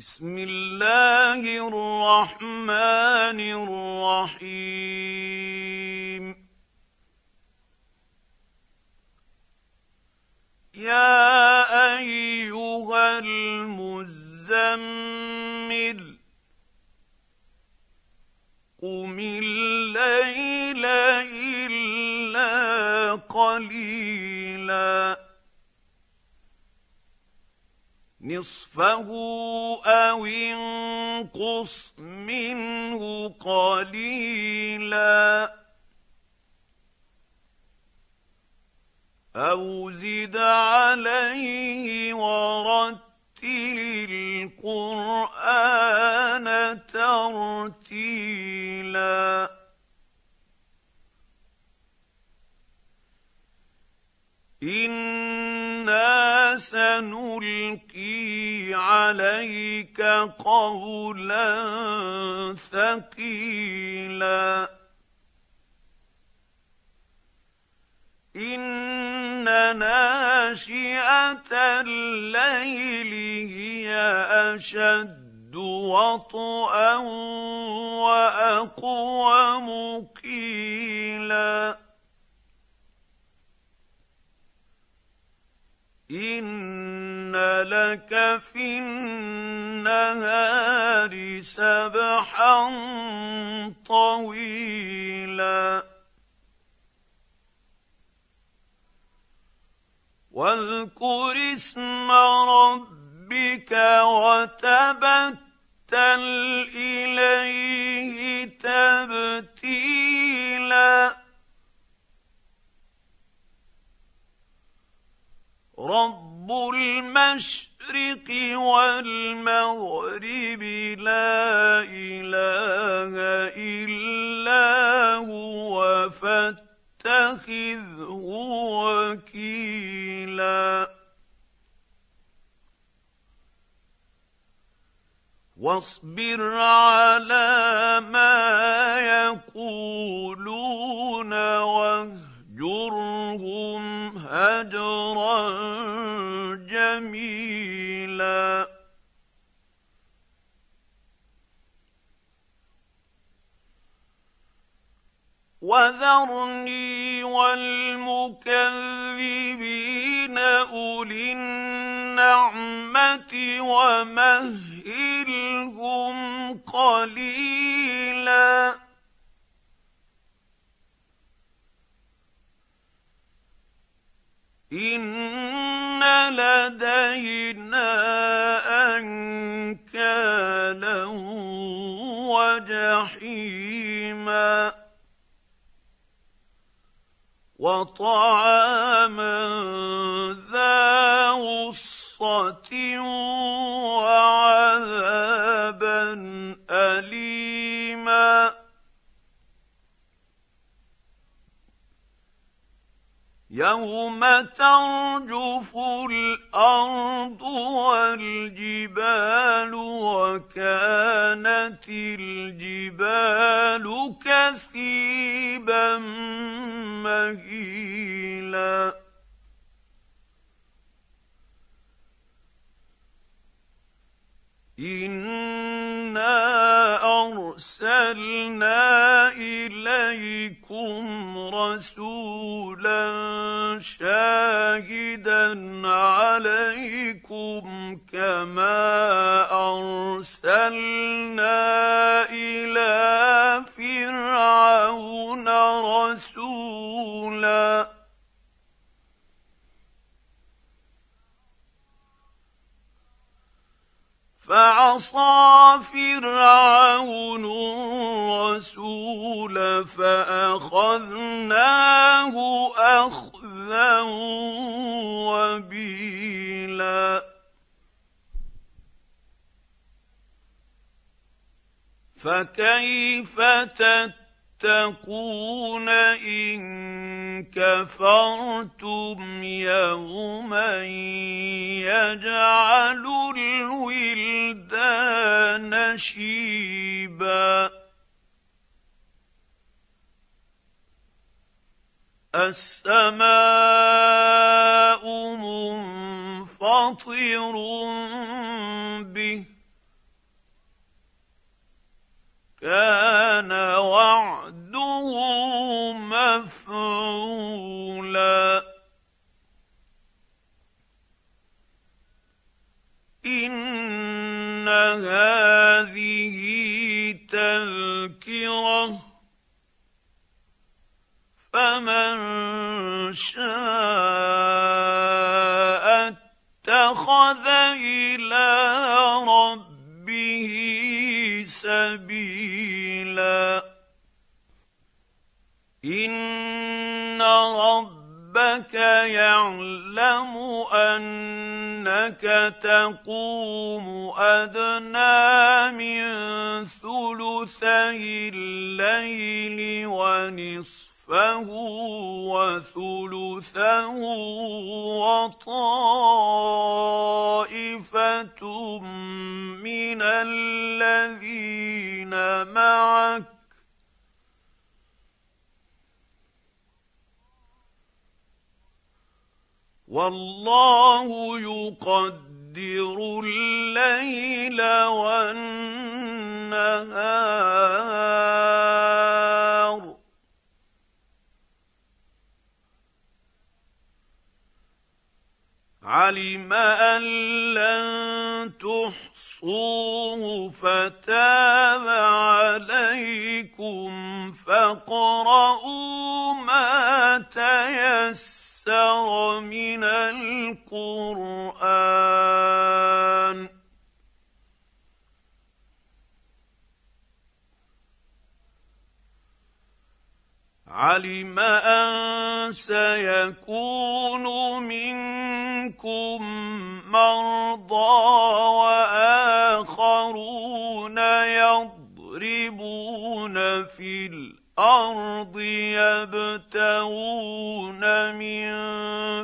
بسم الله الرحمن الرحيم. يا أيها المزمل قم الليل إلا قليلا. نصفه أو انقص منه قليلا أو زد عليه ورتل القرآن ترتيلا أنا سنلقي عليك قولا ثقيلا. إن ناشئة الليل هي أشد وطئا واقوم قيلا ان لك في النهار سبحا طويلا واذكر اسم ربك وتبتل اليه تبتيلا رب المشرق والمغرب لا اله الا هو فاتخذه وكيلا واصبر على ما يقولون وذرني والمكذبين أولي النعمة ومهلهم قليلا. إن لدينا أنكالا وجحيما. وطعاما ذا غصة وعذابا أليما. يوم ترجف الأرض والجبال وكانت الجبال كثيبا انا ارسلنا اليكم رسولا شاهدا عليكم كما ارسلنا فعصى فرعون الرسول فأخذناه أخذا وبيلا. فكيف تتقون إن كفرتم يوما يجعل شيبا. السماء منفطر هذه تذكرة فمن شاء اتخذ إلى ربه سبيلا. إن ربك يعلم أنك تقوم أدنى من ثلثي الليل ونصف نصفه وثلثه وطائفة من الذين معك والله يقدر الليل والنهار. علم أن لن تحصوه فتاب عليكم فاقرؤوا ما تيسر من القرآن. علم أن سيكون منكم مرضى وآخرون يضربون في الأرض يبتغون من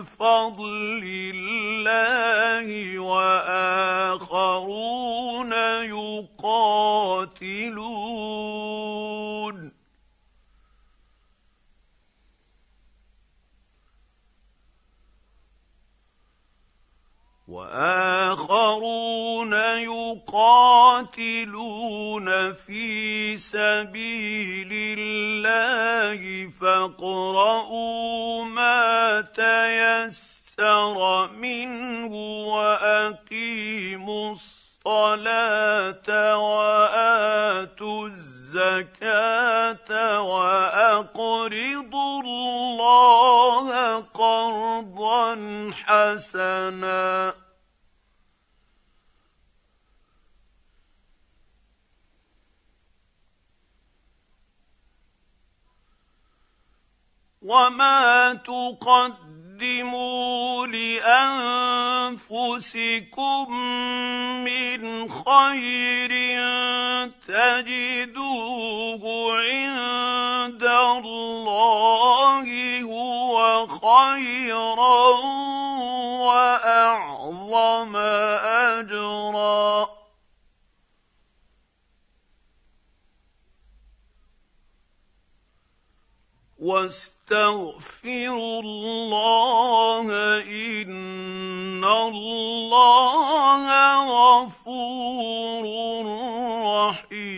فضل الله واخرون يقاتلون واخرون يقاتلون في سبيل الله فاقرؤوا ما تيسر منه وأقيموا الصلاة وآتوا الزكاة وأقرضوا الله قرضا حسنا وما تقدموا لانفسكم من خير تجدوه عند الله هو خيرا واستغفروا الله إن الله غفور رحيم.